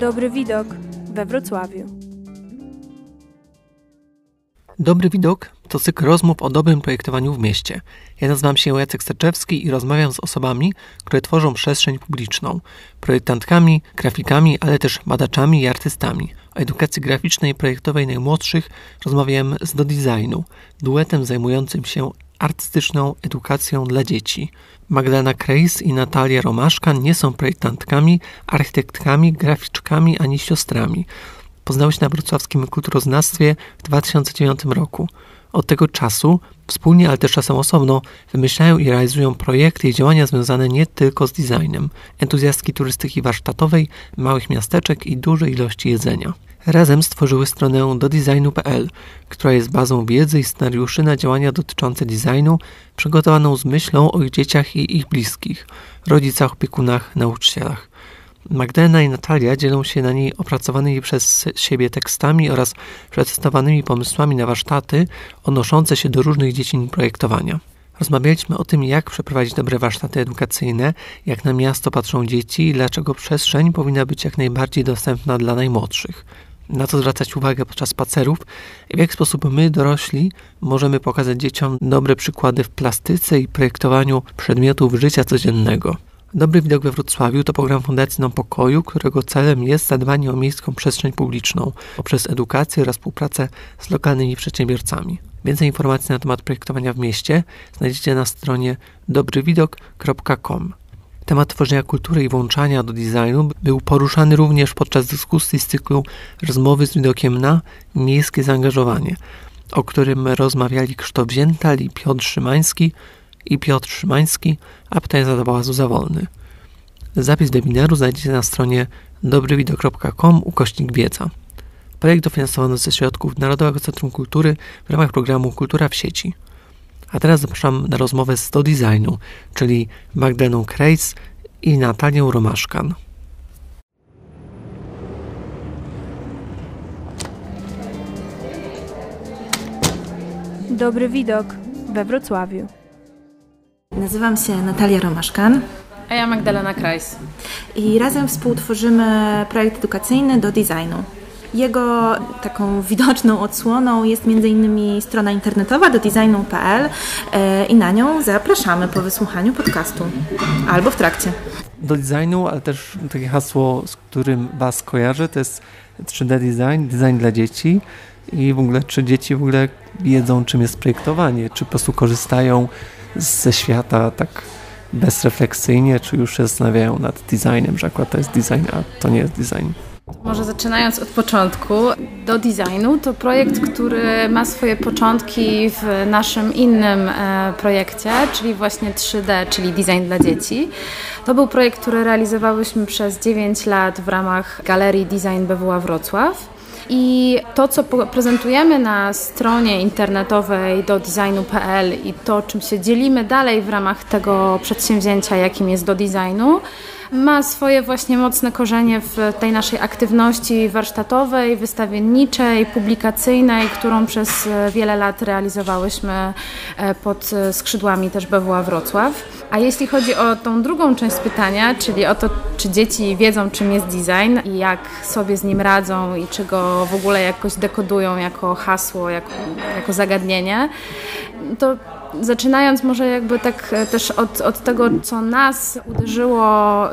Dobry widok we Wrocławiu. Dobry widok to cykl rozmów o dobrym projektowaniu w mieście. Ja nazywam się Jacek Starczewski i rozmawiam z osobami, które tworzą przestrzeń publiczną, projektantkami, grafikami, ale też badaczami i artystami. O edukacji graficznej i projektowej najmłodszych rozmawiam z Do Designu, duetem zajmującym się artystyczną edukacją dla dzieci. Magdalena Krejs i Natalia Romaszka nie są projektantkami, architektkami, graficzkami ani siostrami. Poznały się na wrocławskim kulturoznawstwie w 2009 roku. Od tego czasu wspólnie, ale też czasem osobno wymyślają i realizują projekty i działania związane nie tylko z designem, entuzjastki turystyki warsztatowej, małych miasteczek i dużej ilości jedzenia. Razem stworzyły stronę do designu.pl, która jest bazą wiedzy i scenariuszy na działania dotyczące designu, przygotowaną z myślą o ich dzieciach i ich bliskich, rodzicach, opiekunach, nauczycielach. Magdalena i Natalia dzielą się na niej opracowanymi przez siebie tekstami oraz przetestowanymi pomysłami na warsztaty odnoszące się do różnych dziedzin projektowania. Rozmawialiśmy o tym, jak przeprowadzić dobre warsztaty edukacyjne, jak na miasto patrzą dzieci i dlaczego przestrzeń powinna być jak najbardziej dostępna dla najmłodszych. Na co zwracać uwagę podczas spacerów i w jaki sposób my, dorośli, możemy pokazać dzieciom dobre przykłady w plastyce i projektowaniu przedmiotów życia codziennego. Dobry Widok we Wrocławiu to program Fundacji Nam Pokoju, którego celem jest zadbanie o miejską przestrzeń publiczną poprzez edukację oraz współpracę z lokalnymi przedsiębiorcami. Więcej informacji na temat projektowania w mieście znajdziecie na stronie dobrywidok.com. Temat tworzenia kultury i włączania do designu był poruszany również podczas dyskusji z cyklu Rozmowy z widokiem na miejskie zaangażowanie, o którym rozmawiali Krzysztof Ziętal i Piotr Szymański i Piotr Szymański, a pytania zadawała Zuza Wolny. Zapis webinaru znajdziecie na stronie dobrywidok.com ukośnik wiedza. Projekt dofinansowano ze środków Narodowego Centrum Kultury w ramach programu Kultura w sieci. A teraz zapraszam na rozmowę z Do Designu, czyli Magdaleną Krejs i Natalią Romaszkan. Dobry widok we Wrocławiu. Nazywam się Natalia Romaszkan. A ja Magdalena Krajs. I razem współtworzymy projekt edukacyjny do designu. Jego taką widoczną odsłoną jest m.in. strona internetowa do designu.pl e, i na nią zapraszamy po wysłuchaniu podcastu albo w trakcie. Do designu, ale też takie hasło, z którym Was kojarzę, to jest 3D design, design dla dzieci i w ogóle czy dzieci w ogóle wiedzą czym jest projektowanie, czy po prostu korzystają ze świata tak bezrefleksyjnie, czy już się zastanawiają nad designem, że akurat to jest design, a to nie jest design. Może zaczynając od początku, do designu to projekt, który ma swoje początki w naszym innym e, projekcie, czyli właśnie 3D, czyli design dla dzieci. To był projekt, który realizowałyśmy przez 9 lat w ramach Galerii Design BWA Wrocław. I to, co prezentujemy na stronie internetowej do designu.pl i to, czym się dzielimy dalej w ramach tego przedsięwzięcia, jakim jest do designu, ma swoje właśnie mocne korzenie w tej naszej aktywności warsztatowej, wystawienniczej, publikacyjnej, którą przez wiele lat realizowałyśmy e, pod skrzydłami też BWA Wrocław. A jeśli chodzi o tą drugą część pytania, czyli o to, czy dzieci wiedzą, czym jest design i jak sobie z nim radzą i czy go w ogóle jakoś dekodują jako hasło, jako, jako zagadnienie, to zaczynając może jakby tak e, też od, od tego, co nas uderzyło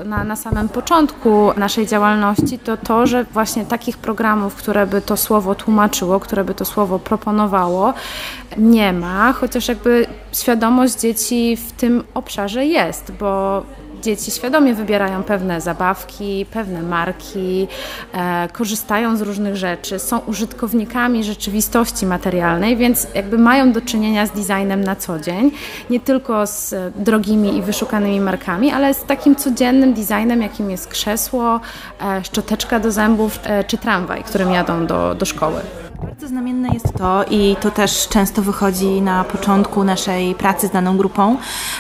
na, na samym początku naszej działalności, to to, że właśnie takich programów, które by to słowo tłumaczyło, które by to słowo proponowało, nie ma, chociaż jakby świadomość dzieci w tym obszarze jest, bo dzieci świadomie wybierają pewne zabawki, pewne marki, e, korzystają z różnych rzeczy, są użytkownikami rzeczywistości materialnej, więc jakby mają do czynienia z designem na co dzień, nie tylko z drogimi i wyszukanymi markami, ale z takim codziennym designem, jakim jest krzesło, e, szczoteczka do zębów e, czy tramwaj, którym jadą do, do szkoły. Bardzo znamienne jest to i to też często wychodzi na początku naszej pracy z daną grupą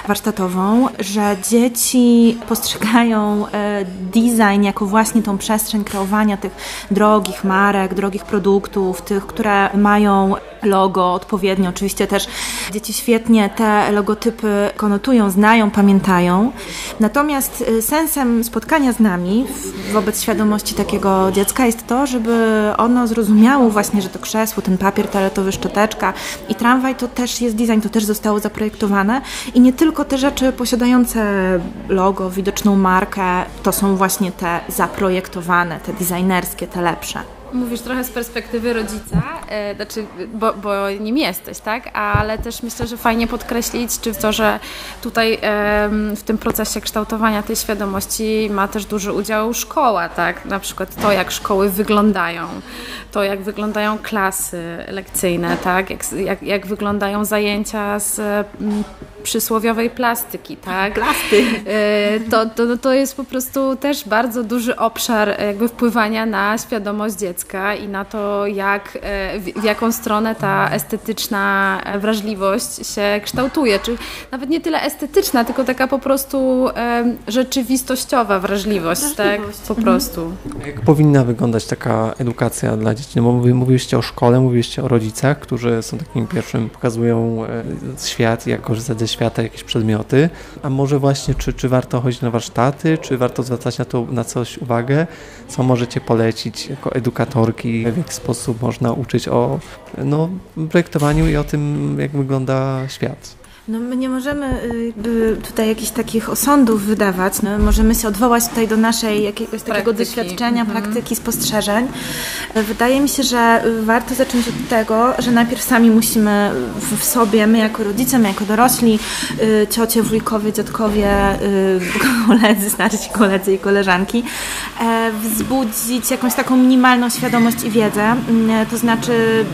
warsztatową, że dzieci postrzegają e, design jako właśnie tą przestrzeń kreowania tych drogich marek, drogich produktów, tych, które mają logo odpowiednio. Oczywiście też dzieci świetnie te logotypy konotują, znają, pamiętają. Natomiast e, sensem spotkania z nami wobec świadomości takiego dziecka jest to, żeby ono zrozumiało właśnie, że to krzesło, ten papier toaletowy, szczoteczka i tramwaj to też jest design, to też zostało zaprojektowane i nie tylko te rzeczy posiadające logo, widoczną markę, to są właśnie te zaprojektowane, te designerskie, te lepsze. Mówisz trochę z perspektywy rodzica, e, znaczy, bo, bo nim jesteś, tak? Ale też myślę, że fajnie podkreślić, czy to, że tutaj e, w tym procesie kształtowania tej świadomości ma też duży udział szkoła, tak? Na przykład to, jak szkoły wyglądają, to, jak wyglądają klasy lekcyjne, tak? Jak, jak, jak wyglądają zajęcia z m, przysłowiowej plastyki, tak? Plasty. E, to, to, to jest po prostu też bardzo duży obszar jakby wpływania na świadomość dziecka i na to, jak, e, w, w jaką stronę ta estetyczna wrażliwość się kształtuje. Czy nawet nie tyle estetyczna, tylko taka po prostu e, rzeczywistościowa wrażliwość, Wrażliwość. tak? Po prostu. Jak powinna wyglądać taka edukacja dla dzieci? No bo mówi- mówiliście o szkole, mówiliście o rodzicach, którzy są takim pierwszym, pokazują e, świat, jak korzystać ze świata, jakieś przedmioty. A może właśnie, czy, czy warto chodzić na warsztaty, czy warto zwracać na to na coś uwagę? Co możecie polecić jako edukatorki? W jaki sposób można uczyć o no, projektowaniu i o tym, jak wygląda świat? No my nie możemy y, tutaj jakichś takich osądów wydawać. No, możemy się odwołać tutaj do naszej jakiegoś takiego Praktyki. doświadczenia, Mhm. praktyki, spostrzeżeń. Wydaje mi się, że warto zacząć od tego, że najpierw sami musimy w, sobie, my jako rodzice, my jako dorośli, y, ciocie, wujkowie, dziadkowie, y, koledzy, starsi koledzy i koleżanki, e, wzbudzić jakąś taką minimalną świadomość i wiedzę. Mm, To znaczy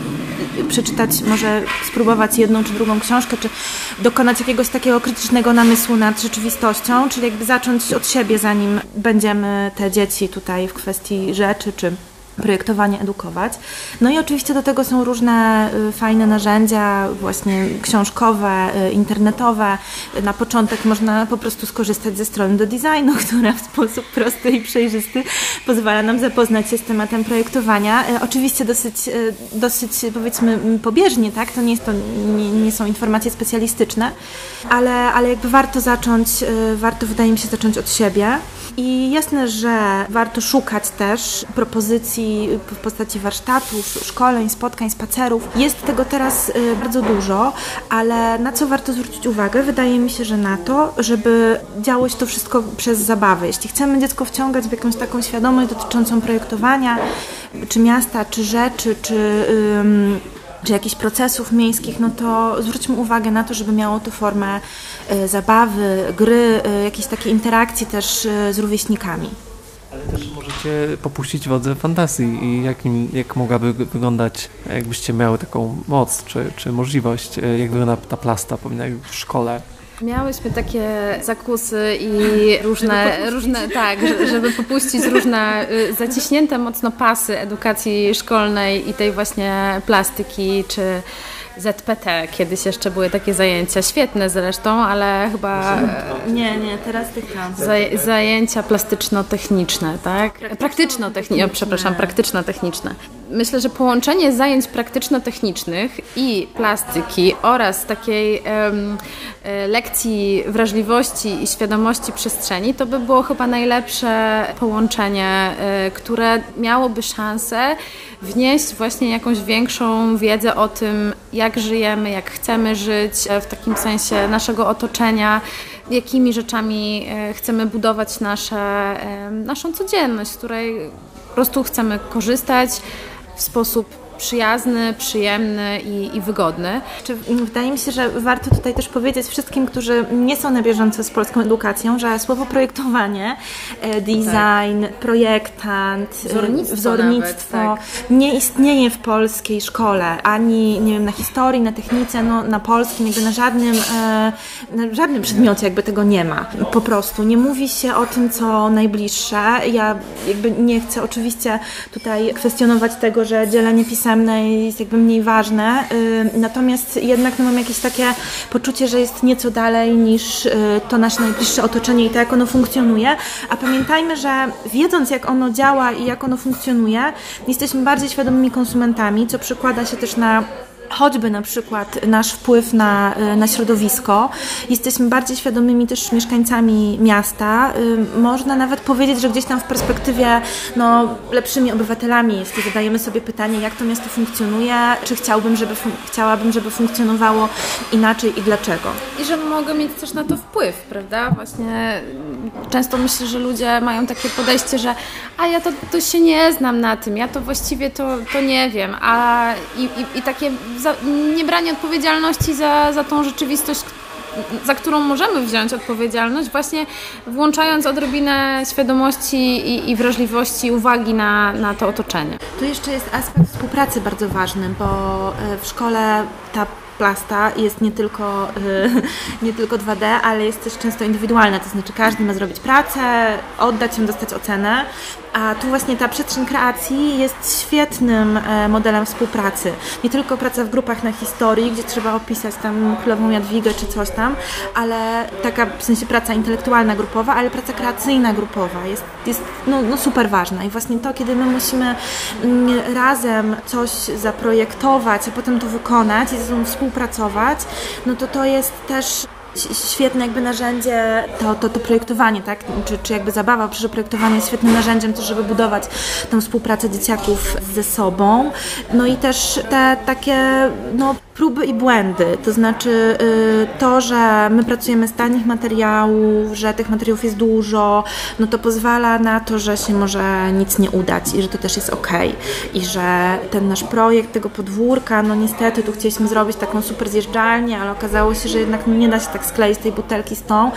przeczytać, może spróbować jedną czy drugą książkę, czy dokonać jakiegoś takiego krytycznego namysłu nad rzeczywistością, czyli jakby zacząć od siebie, zanim będziemy te dzieci tutaj w kwestii rzeczy czy projektowania edukować. No i oczywiście do tego są różne y, fajne narzędzia, właśnie książkowe, y, internetowe. Na początek można po prostu skorzystać ze strony do designu, która w sposób prosty i przejrzysty pozwala nam zapoznać się z tematem projektowania. Y, Oczywiście dosyć, dosyć powiedzmy pobieżnie, tak? To nie, jest to, nie, nie są informacje specjalistyczne, ale, ale jakby warto zacząć, warto wydaje mi się zacząć od siebie. I jasne, że warto szukać też propozycji w postaci warsztatów, szkoleń, spotkań, spacerów. Jest tego teraz y, bardzo dużo, ale na co warto zwrócić uwagę? Wydaje mi się, że na to, żeby działo się to wszystko przez zabawę. Jeśli chcemy dziecko wciągać w jakąś taką świadomość dotyczącą projektowania, czy miasta, czy rzeczy, czy ym, czy jakichś procesów miejskich, no to zwróćmy uwagę na to, żeby miało to formę y, zabawy, gry, y, jakiejś takiej interakcji też y, z rówieśnikami. Ale też możecie popuścić wodze fantazji i jakim, jak mogłaby wy- wyglądać, jakbyście miały taką moc czy, czy możliwość, e, jak wygląda ta plasta powinna jak w szkole. Miałyśmy takie zakusy i różne, różne tak, że- żeby popuścić różne y, zaciśnięte mocno pasy edukacji szkolnej i tej właśnie plastyki czy ZPT. Kiedyś jeszcze były takie zajęcia, świetne zresztą, ale chyba Nie, nie, teraz tych tam. zaj- zajęcia plastyczno-techniczne, tak? Praktyczno-techniczne, przepraszam, praktyczno-techniczne. Myślę, że połączenie zajęć praktyczno-technicznych i plastyki oraz takiej e, lekcji wrażliwości i świadomości przestrzeni, to by było chyba najlepsze połączenie, e, które miałoby szansę wnieść właśnie jakąś większą wiedzę o tym, jak żyjemy, jak chcemy żyć, e, w takim sensie naszego otoczenia, jakimi rzeczami e, chcemy budować nasze, e, naszą codzienność, z której po prostu chcemy korzystać w sposób przyjazny, przyjemny i, i wygodny. Czy wydaje mi się, że warto tutaj też powiedzieć wszystkim, którzy nie są na bieżąco z polską edukacją, że słowo projektowanie, e, design, projektant, e, Wzornictwo wzornictwo nawet, nie istnieje w polskiej szkole, ani nie wiem, na historii, na technice, no, na polskim, jakby na żadnym, e, na żadnym przedmiocie jakby tego nie ma. Po prostu nie mówi się o tym, co najbliższe. Ja jakby nie chcę oczywiście tutaj kwestionować tego, że dzielenie pisania pisemne jest jakby mniej ważne, y, natomiast jednak no, mam jakieś takie poczucie, że jest nieco dalej niż y, to nasze najbliższe otoczenie i to, jak ono funkcjonuje, a pamiętajmy, że wiedząc, jak ono działa i jak ono funkcjonuje, jesteśmy bardziej świadomymi konsumentami, co przekłada się też na choćby na przykład nasz wpływ na, y, na środowisko. Jesteśmy bardziej świadomymi też mieszkańcami miasta. Y, można nawet powiedzieć, że gdzieś tam w perspektywie no, lepszymi obywatelami, jeśli zadajemy sobie pytanie, jak to miasto funkcjonuje, czy chciałbym, żeby chciałabym, żeby funkcjonowało inaczej i dlaczego. I że mogę mieć też na to wpływ, prawda? Właśnie często myślę, że ludzie mają takie podejście, że a ja to, to się nie znam na tym, ja to właściwie to, to nie wiem, a i, i, i takie za, nie branie odpowiedzialności za, za tą rzeczywistość, za którą możemy wziąć odpowiedzialność, właśnie włączając odrobinę świadomości i, i wrażliwości, uwagi na, na to otoczenie. Tu jeszcze jest aspekt współpracy bardzo ważny, bo e, w szkole ta plasta jest nie tylko, nie tylko 2D, ale jest też często indywidualna, to znaczy każdy ma zrobić pracę, oddać ją, dostać ocenę, a tu właśnie ta przestrzeń kreacji jest świetnym e, modelem współpracy. Nie tylko praca w grupach na historii, gdzie trzeba opisać tam królową Jadwigę czy coś tam, ale taka w sensie praca intelektualna grupowa, ale praca kreacyjna grupowa jest, jest no, no super ważna. I właśnie to, kiedy my musimy mm, razem coś zaprojektować, a potem to wykonać i ze sobą współpracować, no to to jest też świetne jakby narzędzie, to, to, to projektowanie, tak? Czy, czy jakby zabawa przy projektowaniu jest świetnym narzędziem to, żeby budować tę współpracę dzieciaków ze sobą. No i też te takie, no próby i błędy, to znaczy y, to, że my pracujemy z tanich materiałów, że tych materiałów jest dużo, no to pozwala na to, że się może nic nie udać i że to też jest ok. I że ten nasz projekt tego podwórka, no niestety tu chcieliśmy zrobić taką super zjeżdżalnię, ale okazało się, że jednak nie da się tak skleić tej butelki z tą,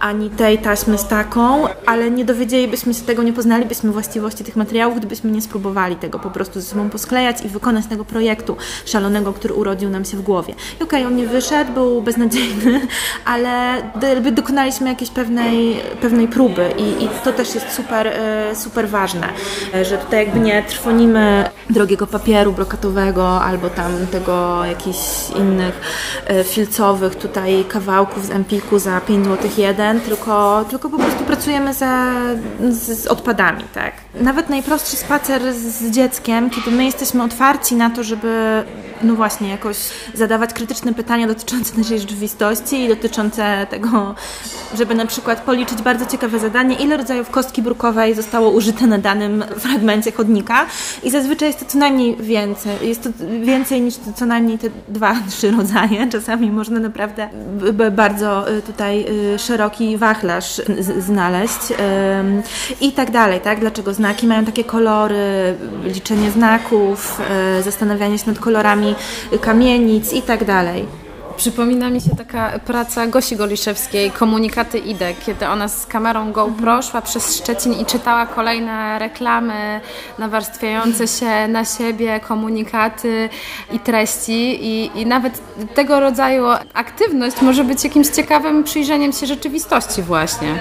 ani tej taśmy z taką, ale nie dowiedzielibyśmy się tego, nie poznalibyśmy właściwości tych materiałów, gdybyśmy nie spróbowali tego po prostu ze sobą posklejać i wykonać tego projektu szalonego, który urodził nam się w głowie. I okej, okay, on nie wyszedł, był beznadziejny, ale dokonaliśmy jakiejś pewnej, pewnej próby i, i to też jest super, e, super ważne, e, że tutaj jakby nie trwonimy drogiego papieru brokatowego albo tam tego jakichś innych e, filcowych tutaj kawałków z Empiku za 5 zł jeden, tylko, tylko po prostu pracujemy za, z, z odpadami, tak. Nawet najprostszy spacer z dzieckiem, kiedy my jesteśmy otwarci na to, żeby no właśnie jakoś zadawać krytyczne pytania dotyczące naszej rzeczywistości i dotyczące tego, żeby na przykład policzyć bardzo ciekawe zadanie, ile rodzajów kostki brukowej zostało użyte na danym fragmencie chodnika. I zazwyczaj jest to co najmniej więcej, jest to więcej niż co najmniej te dwa, trzy rodzaje, czasami można naprawdę bardzo y, tutaj y, szeroki wachlarz znaleźć i tak dalej, tak? Dlaczego znaki mają takie kolory, liczenie znaków, y, zastanawianie się nad kolorami kamienic i tak dalej. Przypomina mi się taka praca Gosi Goliszewskiej, Komunikaty IDE, kiedy ona z kamerą GoPro szła przez Szczecin i czytała kolejne reklamy nawarstwiające się na siebie, komunikaty i treści i, i nawet tego rodzaju aktywność może być jakimś ciekawym przyjrzeniem się rzeczywistości właśnie.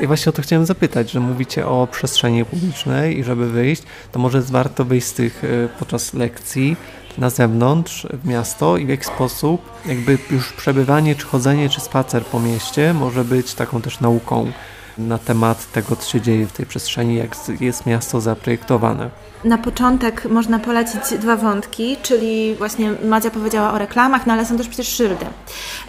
I właśnie o to chciałem zapytać, że mówicie o przestrzeni publicznej i żeby wyjść, to może warto wyjść z tych e, podczas lekcji, na zewnątrz, w miasto i w jaki sposób jakby już przebywanie, czy chodzenie, czy spacer po mieście może być taką też nauką na temat tego, co się dzieje w tej przestrzeni, jak jest miasto zaprojektowane. Na początek można polecić dwa wątki, czyli właśnie Madzia powiedziała o reklamach, no ale są też przecież szyldy.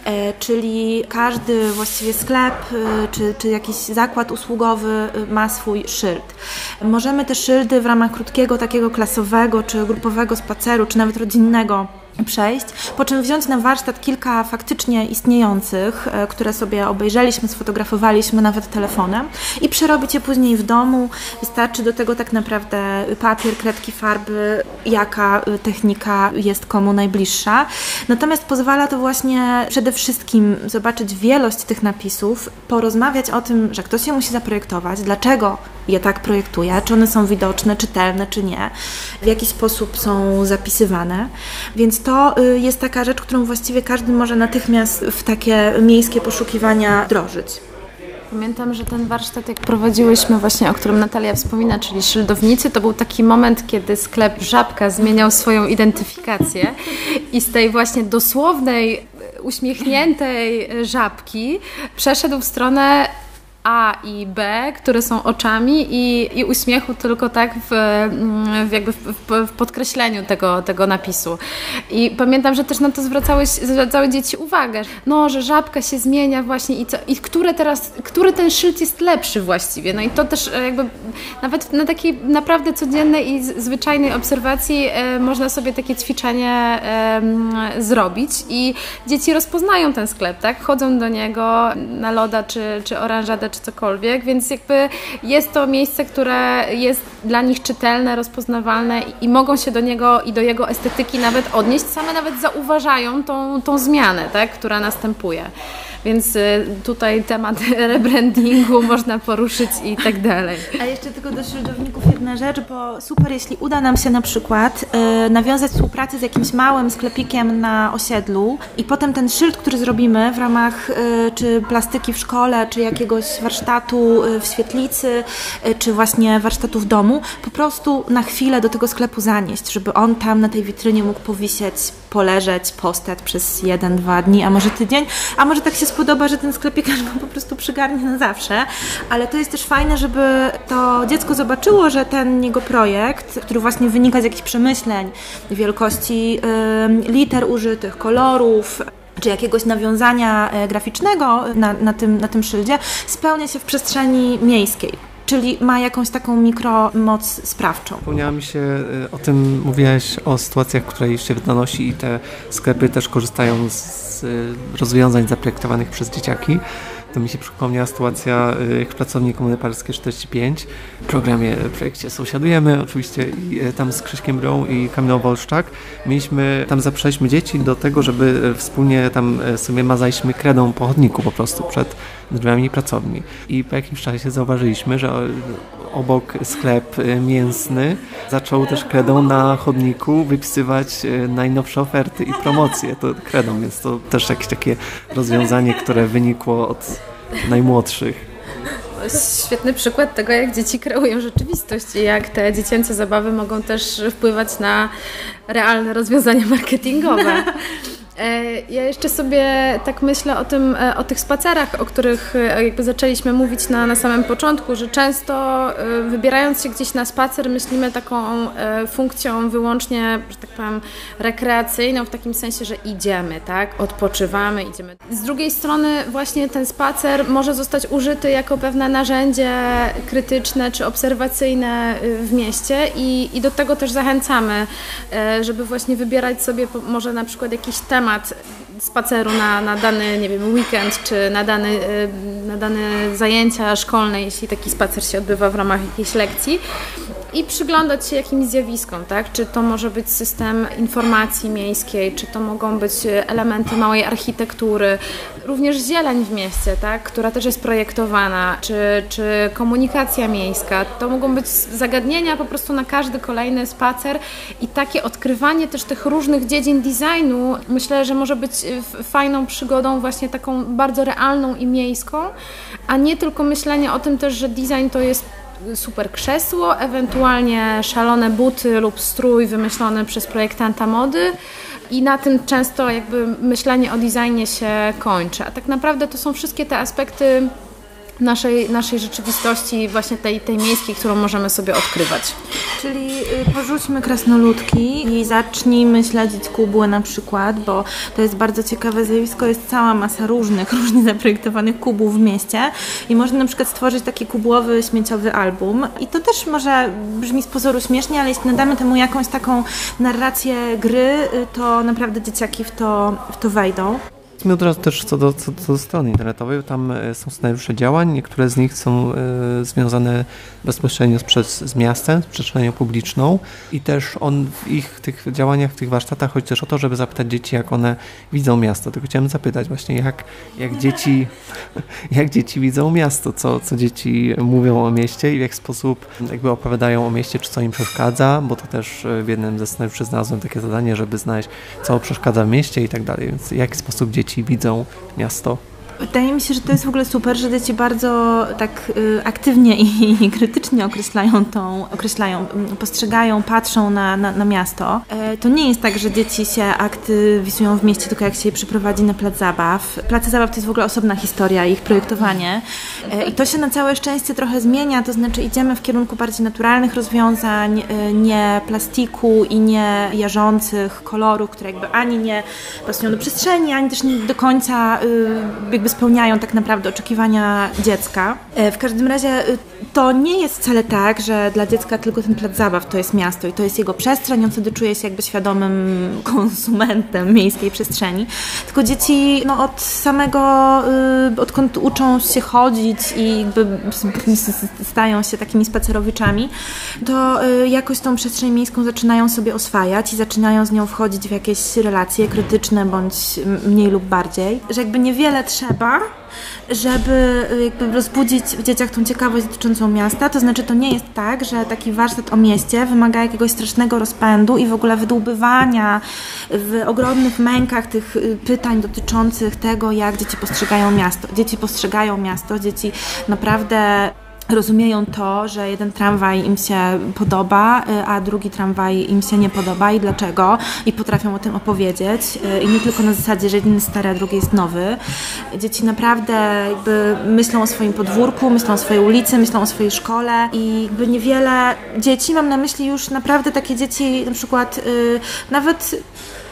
E, czyli każdy właściwie sklep e, czy, czy jakiś zakład usługowy e, ma swój szyld. Możemy te szyldy w ramach krótkiego, takiego klasowego czy grupowego spaceru, czy nawet rodzinnego przejść, po czym wziąć na warsztat kilka faktycznie istniejących, e, które sobie obejrzeliśmy, sfotografowaliśmy nawet telefonem i przerobić je później w domu. Wystarczy do tego tak naprawdę papier, kredki, farby, jaka e, technika jest komu najbliższa. Natomiast pozwala to właśnie przede wszystkim zobaczyć wielość tych napisów, porozmawiać o tym, że ktoś je musi zaprojektować, dlaczego je tak projektuje, czy one są widoczne, czytelne, czy nie, w jaki sposób są zapisywane. Więc to y, jest taka rzecz, którą właściwie każdy może natychmiast w takie miejskie poszukiwania wdrożyć. Pamiętam, że ten warsztat, jak prowadziłyśmy właśnie, o którym Natalia wspomina, czyli szyldownicy, to był taki moment, kiedy sklep Żabka zmieniał swoją identyfikację i z tej właśnie dosłownej, uśmiechniętej żabki przeszedł w stronę a i B, które są oczami i, i uśmiechu tylko tak w, mm, w jakby w, w, podkreśleniu tego, tego napisu. I pamiętam, że też na to zwracały, zwracały dzieci uwagę, no, że żabka się zmienia właśnie i, co, i które teraz, który ten szyld jest lepszy właściwie. No i to też e, jakby nawet na takiej naprawdę codziennej i zwyczajnej obserwacji e, można sobie takie ćwiczenie zrobić i dzieci rozpoznają ten sklep, tak? Chodzą do niego na loda czy, czy oranżadę czy cokolwiek, więc jakby jest to miejsce, które jest dla nich czytelne, rozpoznawalne i mogą się do niego i do jego estetyki nawet odnieść, same nawet zauważają tą, tą zmianę, tak, która następuje. Więc y, tutaj temat rebrandingu można poruszyć i tak dalej. A jeszcze tylko do środowików jedna rzecz, bo super, jeśli uda nam się na przykład y, nawiązać współpracę z jakimś małym sklepikiem na osiedlu i potem ten szyld, który zrobimy w ramach y, czy plastyki w szkole, czy jakiegoś warsztatu w świetlicy, czy właśnie warsztatu w domu, po prostu na chwilę do tego sklepu zanieść, żeby on tam na tej witrynie mógł powisieć, poleżeć, postać przez jeden, dwa dni, a może tydzień, a może tak się spodoba, że ten sklepikarz go po prostu przygarnie na zawsze, ale to jest też fajne, żeby to dziecko zobaczyło, że ten jego projekt, który właśnie wynika z jakichś przemyśleń, wielkości y, liter użytych, kolorów, czy jakiegoś nawiązania e, graficznego na, na, tym, na tym szyldzie, spełnia się w przestrzeni miejskiej czyli ma jakąś taką mikromoc sprawczą. Wspomniała mi się y, o tym, mówiłaś o sytuacjach, które się nanosi i te sklepy też korzystają z rozwiązań zaprojektowanych przez dzieciaki. To mi się przypomniała sytuacja y, w pracowni Komuny Parskie 45, w programie, w projekcie Sąsiadujemy oczywiście y, tam z Krzyśkiem Brą i Kamilą Wolszczak. Mieliśmy, tam zapraszaliśmy dzieci do tego, żeby wspólnie tam sobie mazaliśmy kredą po chodniku po prostu przed drzwiami pracowni. I po jakimś czasie zauważyliśmy, że obok sklep y, mięsny zaczął też kredą na chodniku wypisywać y, najnowsze oferty i promocje to kredą, więc to też jakieś takie rozwiązanie, które wynikło od najmłodszych. To jest świetny przykład tego, jak dzieci kreują rzeczywistość i jak te dziecięce zabawy mogą też wpływać na realne rozwiązania marketingowe. E, ja jeszcze sobie tak myślę o tym, e, o tych spacerach, o których e, jakby zaczęliśmy mówić na, na samym początku, że często wybierając się gdzieś na spacer myślimy taką funkcją wyłącznie, że tak powiem, rekreacyjną, w takim sensie, że idziemy, tak, odpoczywamy, idziemy. Z drugiej strony właśnie ten spacer może zostać użyty jako pewne narzędzie krytyczne czy obserwacyjne w mieście i, i do tego też zachęcamy, żeby właśnie wybierać sobie może na przykład jakiś temat, temat spaceru na, na dany, nie wiem, weekend, czy na dane, na dane zajęcia szkolne, jeśli taki spacer się odbywa w ramach jakiejś lekcji i przyglądać się jakimś zjawiskom, tak? Czy to może być system informacji miejskiej, czy to mogą być elementy małej architektury, również zieleń w mieście, tak? Która też jest projektowana, czy, czy komunikacja miejska. To mogą być zagadnienia po prostu na każdy kolejny spacer i takie odkrywanie też tych różnych dziedzin designu myślę, że może być fajną przygodą właśnie taką bardzo realną i miejską, a nie tylko myślenie o tym też, że design to jest super krzesło, ewentualnie szalone buty lub strój wymyślony przez projektanta mody i na tym często jakby myślenie o designie się kończy. A tak naprawdę to są wszystkie te aspekty naszej, naszej rzeczywistości, właśnie tej, tej miejskiej, którą możemy sobie odkrywać. Czyli y, porzućmy krasnoludki i zacznijmy śledzić kubły na przykład, bo to jest bardzo ciekawe zjawisko, jest cała masa różnych, różnie zaprojektowanych kubów w mieście i można na przykład stworzyć taki kubłowy, śmieciowy album i to też może brzmi z pozoru śmiesznie, ale jeśli nadamy temu jakąś taką narrację gry, y, to naprawdę dzieciaki w to, w to wejdą. Powiedzmy od razu też co do, co do strony internetowej, tam e, są scenariusze działań, niektóre z nich są e, związane bezpośrednio z, z miastem, z przestrzenią publiczną. I też on w ich tych działaniach, w tych warsztatach chodzi też o to, żeby zapytać dzieci, jak one widzą miasto. Tylko chciałem zapytać właśnie, jak, jak, dzieci, jak dzieci widzą miasto, co, co dzieci mówią o mieście i w jaki sposób jakby opowiadają o mieście, czy co im przeszkadza, bo to też e, w jednym ze scenariuszy znalazłem takie zadanie, żeby znaleźć, co przeszkadza w mieście i tak dalej, więc w jaki sposób dzieci dzieci widzą miasto? Wydaje mi się, że to jest w ogóle super, że dzieci bardzo tak y, aktywnie i, krytycznie określają tą, określają, mm, postrzegają, patrzą na, na, na miasto. E, to nie jest tak, że dzieci się aktywizują w mieście tylko jak się je przyprowadzi na plac zabaw. Place zabaw to jest w ogóle osobna historia, ich projektowanie. E, I to się na całe szczęście trochę zmienia, to znaczy idziemy w kierunku bardziej naturalnych rozwiązań, e, nie plastiku i nie jarzących kolorów, które jakby ani nie pasują do przestrzeni, ani też nie do końca jakby spełniają tak naprawdę oczekiwania dziecka. W każdym razie to nie jest wcale tak, że dla dziecka tylko ten plac zabaw to jest miasto i to jest jego przestrzeń, on wtedy czuje się jakby świadomym konsumentem miejskiej przestrzeni. Tylko dzieci no, od samego, y, odkąd uczą się chodzić i stają się takimi spacerowiczami, to y, jakoś tą przestrzeń miejską zaczynają sobie oswajać i zaczynają z nią wchodzić w jakieś relacje krytyczne bądź mniej lub bardziej. Że jakby niewiele trzeba, żeby y, jakby rozbudzić w dzieciach tą ciekawość dotyczącą miasta. To znaczy, to nie jest tak, że taki warsztat o mieście wymaga jakiegoś strasznego rozpędu i w ogóle wydłubywania w ogromnych mękach tych y, pytań dotyczących tego, jak dzieci postrzegają miasto. Dzieci postrzegają miasto, dzieci naprawdę rozumieją to, że jeden tramwaj im się podoba, y, a drugi tramwaj im się nie podoba i dlaczego i potrafią o tym opowiedzieć y, i nie tylko na zasadzie, że jeden jest stary, a drugi jest nowy. Dzieci naprawdę myślą o swoim podwórku, myślą o swojej ulicy, myślą o swojej szkole i jakby niewiele dzieci, mam na myśli już naprawdę takie dzieci na przykład yy, nawet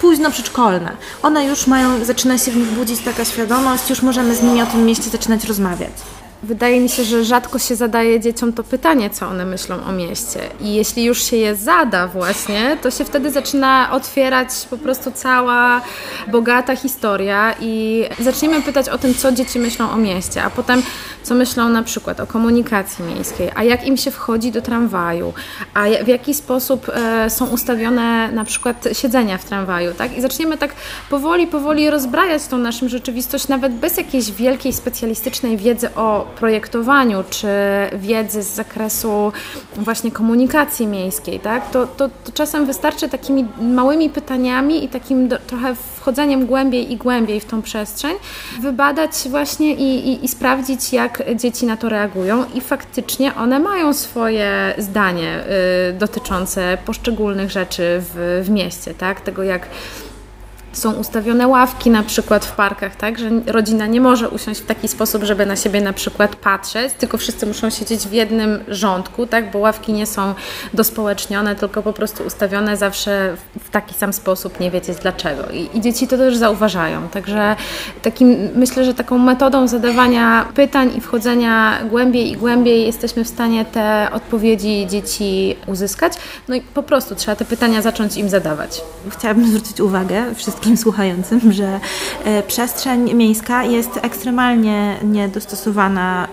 późno przedszkolne. One już mają, zaczyna się w nich budzić taka świadomość, już możemy z nimi o tym mieście zaczynać rozmawiać. Wydaje mi się, że rzadko się zadaje dzieciom to pytanie, co one myślą o mieście. I jeśli już się je zada właśnie, to się wtedy zaczyna otwierać po prostu cała bogata historia i zaczniemy pytać o tym, co dzieci myślą o mieście, a potem co myślą na przykład o komunikacji miejskiej, a jak im się wchodzi do tramwaju, a w jaki sposób e, są ustawione na przykład siedzenia w tramwaju, tak? I zaczniemy tak powoli, powoli rozbrajać tą naszą rzeczywistość, nawet bez jakiejś wielkiej, specjalistycznej wiedzy o projektowaniu, czy wiedzy z zakresu właśnie komunikacji miejskiej, tak? To, to, to czasem wystarczy takimi małymi pytaniami i takim do, trochę wchodzeniem głębiej i głębiej w tą przestrzeń, wybadać właśnie i, i, i sprawdzić, jak dzieci na to reagują i faktycznie one mają swoje zdanie y, dotyczące poszczególnych rzeczy w, w mieście, tak? Tego jak są ustawione ławki na przykład w parkach, tak, że rodzina nie może usiąść w taki sposób, żeby na siebie na przykład patrzeć, tylko wszyscy muszą siedzieć w jednym rządku, tak, bo ławki nie są dospołecznione, tylko po prostu ustawione zawsze w taki sam sposób, nie wiecie dlaczego. I, i dzieci to też zauważają. Także takim, myślę, że taką metodą zadawania pytań i wchodzenia głębiej i głębiej jesteśmy w stanie te odpowiedzi dzieci uzyskać. No i po prostu trzeba te pytania zacząć im zadawać. Chciałabym zwrócić uwagę wszystkim wszystkim słuchającym, że e, przestrzeń miejska jest ekstremalnie niedostosowana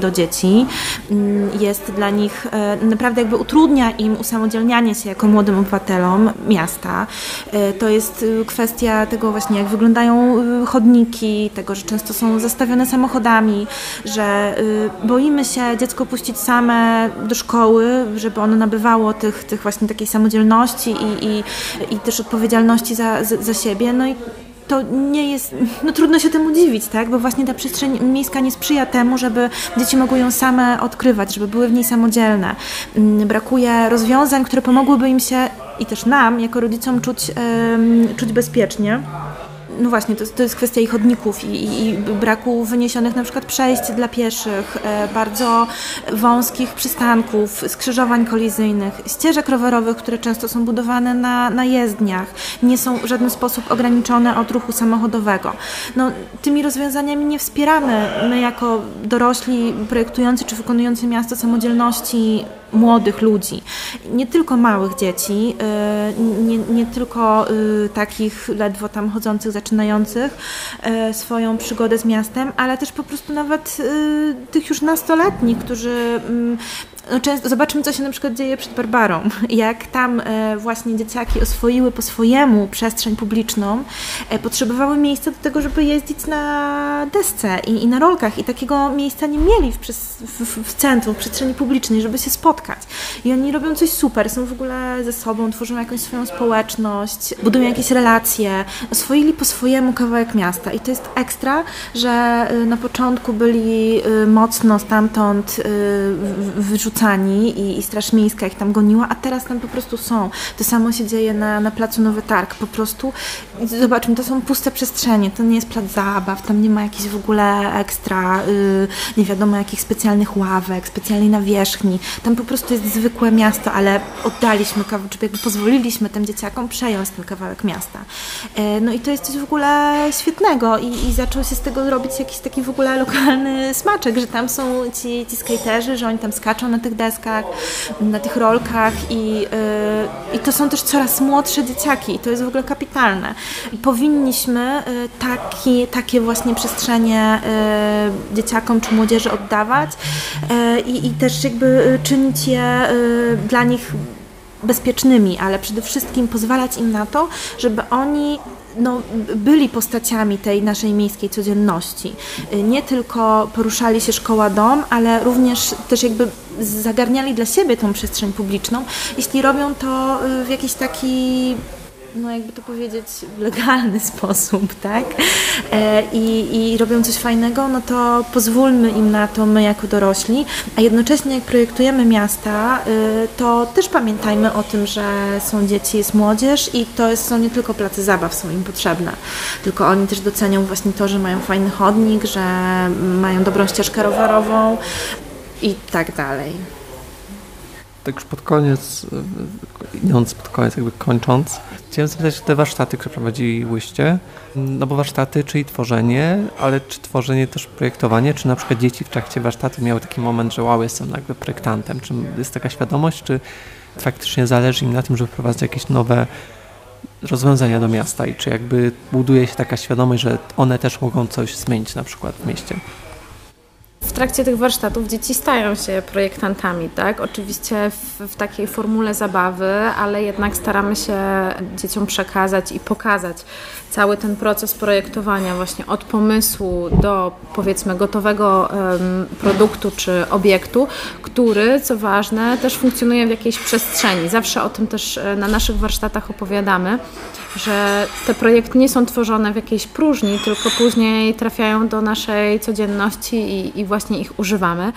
do dzieci. Mm, jest dla nich e, naprawdę jakby utrudnia im usamodzielnianie się jako młodym obywatelom miasta. E, to jest kwestia tego właśnie, jak wyglądają chodniki, tego, że często są zastawione samochodami, że boimy się dziecko puścić same do szkoły, żeby ono nabywało tych, tych właśnie takiej samodzielności i, i, i też odpowiedzialności za, za, za siebie. No i to nie jest, no trudno się temu dziwić, tak? Bo właśnie ta przestrzeń miejska nie sprzyja temu, żeby dzieci mogły ją same odkrywać, żeby były w niej samodzielne. Mm, brakuje rozwiązań, które pomogłyby im się i też nam, jako rodzicom, czuć, czuć bezpiecznie no właśnie, to, to jest kwestia ich chodników i, i, braku wyniesionych na przykład przejść dla pieszych, e, bardzo wąskich przystanków, skrzyżowań kolizyjnych, ścieżek rowerowych, które często są budowane na, na jezdniach, nie są w żaden sposób ograniczone od ruchu samochodowego. No, tymi rozwiązaniami nie wspieramy my jako dorośli projektujący czy wykonujący miasto samodzielności młodych ludzi, nie tylko małych dzieci, y, nie, nie tylko y, takich ledwo tam chodzących, zaczynających y, swoją przygodę z miastem, ale też po prostu nawet tych już nastoletnich, którzy mm, no, często, zobaczmy, co się na przykład dzieje przed Barbarą. Jak tam e, właśnie dzieciaki oswoiły po swojemu przestrzeń publiczną, e, potrzebowały miejsca do tego, żeby jeździć na desce i, i na rolkach i takiego miejsca nie mieli w, w, w centrum, w przestrzeni publicznej, żeby się spotkać. I oni robią coś super, są w ogóle ze sobą, tworzą jakąś swoją społeczność, budują jakieś relacje, oswoili po swojemu kawałek miasta. I to jest ekstra, że y, na początku byli y, mocno stamtąd i, i Straż Miejska ich tam goniła, a teraz tam po prostu są. To samo się dzieje na, na placu Nowy Targ. Po prostu zobaczmy, to są puste przestrzenie, to nie jest plac zabaw, tam nie ma jakichś w ogóle ekstra, yy, nie wiadomo jakich specjalnych ławek, specjalnej nawierzchni. Tam po prostu jest zwykłe miasto, ale oddaliśmy kawałek, czy jakby pozwoliliśmy tym dzieciakom przejąć ten kawałek miasta. Yy, no i to jest coś w ogóle świetnego i, i zaczął się z tego robić jakiś taki w ogóle lokalny smaczek, że tam są ci, ci skaterzy, że oni tam skaczą na tych deskach, na tych rolkach i, yy, i to są też coraz młodsze dzieciaki i to jest w ogóle kapitalne. I powinniśmy y, taki, takie właśnie przestrzenie y, dzieciakom czy młodzieży oddawać y, i, i też jakby czynić je dla nich bezpiecznymi, ale przede wszystkim pozwalać im na to, żeby oni no, byli postaciami tej naszej miejskiej codzienności. Nie tylko poruszali się szkoła-dom, ale również też jakby zagarniali dla siebie tą przestrzeń publiczną, jeśli robią to w jakiś taki no jakby to powiedzieć, w legalny sposób, tak? E, I, I robią coś fajnego, no to pozwólmy im na to my jako dorośli, a jednocześnie jak projektujemy miasta, e, to też pamiętajmy o tym, że są dzieci, jest młodzież i to są nie tylko placy zabaw, są im potrzebne, tylko oni też docenią właśnie to, że mają fajny chodnik, że mają dobrą ścieżkę rowerową i tak dalej tak już pod koniec, idąc pod koniec, jakby kończąc, chciałem zapytać te warsztaty, które prowadziłyście. No bo warsztaty, czyli tworzenie, ale czy tworzenie też projektowanie, czy na przykład dzieci w trakcie warsztatu miały taki moment, że wow, jestem jakby projektantem, czy jest taka świadomość, czy faktycznie zależy im na tym, żeby wprowadzać jakieś nowe rozwiązania do miasta i czy jakby buduje się taka świadomość, że one też mogą coś zmienić na przykład w mieście? W trakcie tych warsztatów dzieci stają się projektantami, tak? Oczywiście w, w, takiej formule zabawy, ale jednak staramy się dzieciom przekazać i pokazać cały ten proces projektowania właśnie od pomysłu do powiedzmy gotowego um, produktu czy obiektu, który, co ważne, też funkcjonuje w jakiejś przestrzeni. Zawsze o tym też e, na naszych warsztatach opowiadamy że te projekty nie są tworzone w jakiejś próżni, tylko później trafiają do naszej codzienności i, i właśnie ich używamy.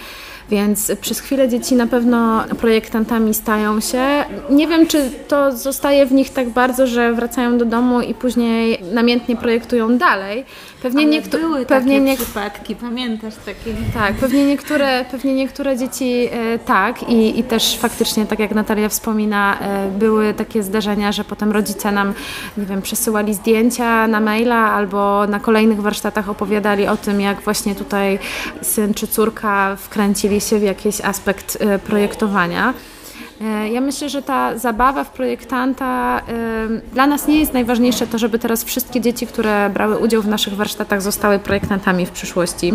Więc przez chwilę dzieci na pewno projektantami stają się. Nie wiem, czy to zostaje w nich tak bardzo, że wracają do domu i później namiętnie projektują dalej. Pewnie niektóre były pewnie takie przypadki, pamiętasz takie? Tak, pewnie niektóre, pewnie niektóre dzieci e, tak i, i też faktycznie, tak jak Natalia wspomina, e, były takie zdarzenia, że potem rodzice nam, nie wiem, przesyłali zdjęcia na maila albo na kolejnych warsztatach opowiadali o tym, jak właśnie tutaj syn czy córka wkręcili się w jakiś aspekt e, projektowania. E, ja myślę, że ta zabawa w projektanta e, dla nas nie jest najważniejsze to, żeby teraz wszystkie dzieci, które brały udział w naszych warsztatach, zostały projektantami w przyszłości.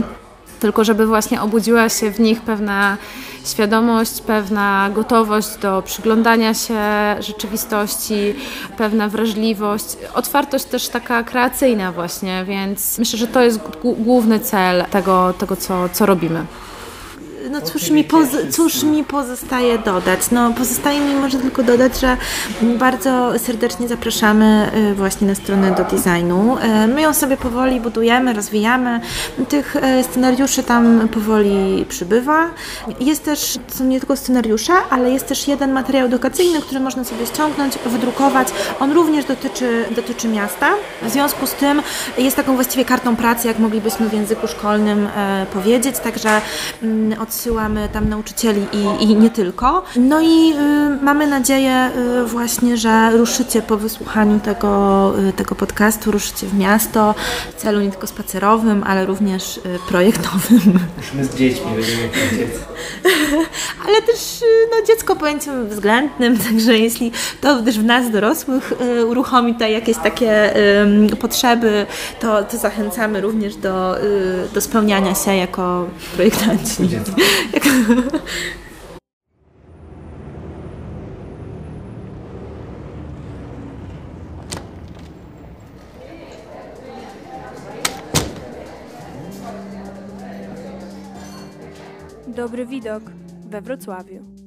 Tylko żeby właśnie obudziła się w nich pewna świadomość, pewna gotowość do przyglądania się rzeczywistości, pewna wrażliwość, otwartość też taka kreacyjna właśnie, więc myślę, że to jest główny cel tego, tego co, co robimy no cóż mi, cóż mi pozostaje dodać? No pozostaje mi może tylko dodać, że bardzo serdecznie zapraszamy y, właśnie na stronę do designu. Y, my ją sobie powoli budujemy, rozwijamy. Tych y, scenariuszy tam powoli przybywa. Jest też, są nie tylko scenariusze, ale jest też jeden materiał edukacyjny, który można sobie ściągnąć, wydrukować. On również dotyczy, dotyczy miasta. W związku z tym jest taką właściwie kartą pracy, jak moglibyśmy w języku szkolnym powiedzieć. Także mm, od odsyłamy tam nauczycieli i, i nie tylko. No i y, mamy nadzieję y, właśnie, że ruszycie po wysłuchaniu tego, y, tego podcastu, ruszycie w miasto w celu nie tylko spacerowym, ale również y, projektowym. Musimy z dziećmi będziemy Ale też y, no, dziecko pojęciem względnym, także jeśli to też w nas dorosłych y, uruchomi tutaj jakieś takie potrzeby, to, to zachęcamy również do, do spełniania się jako projektanci. Dobry widok we Wrocławiu.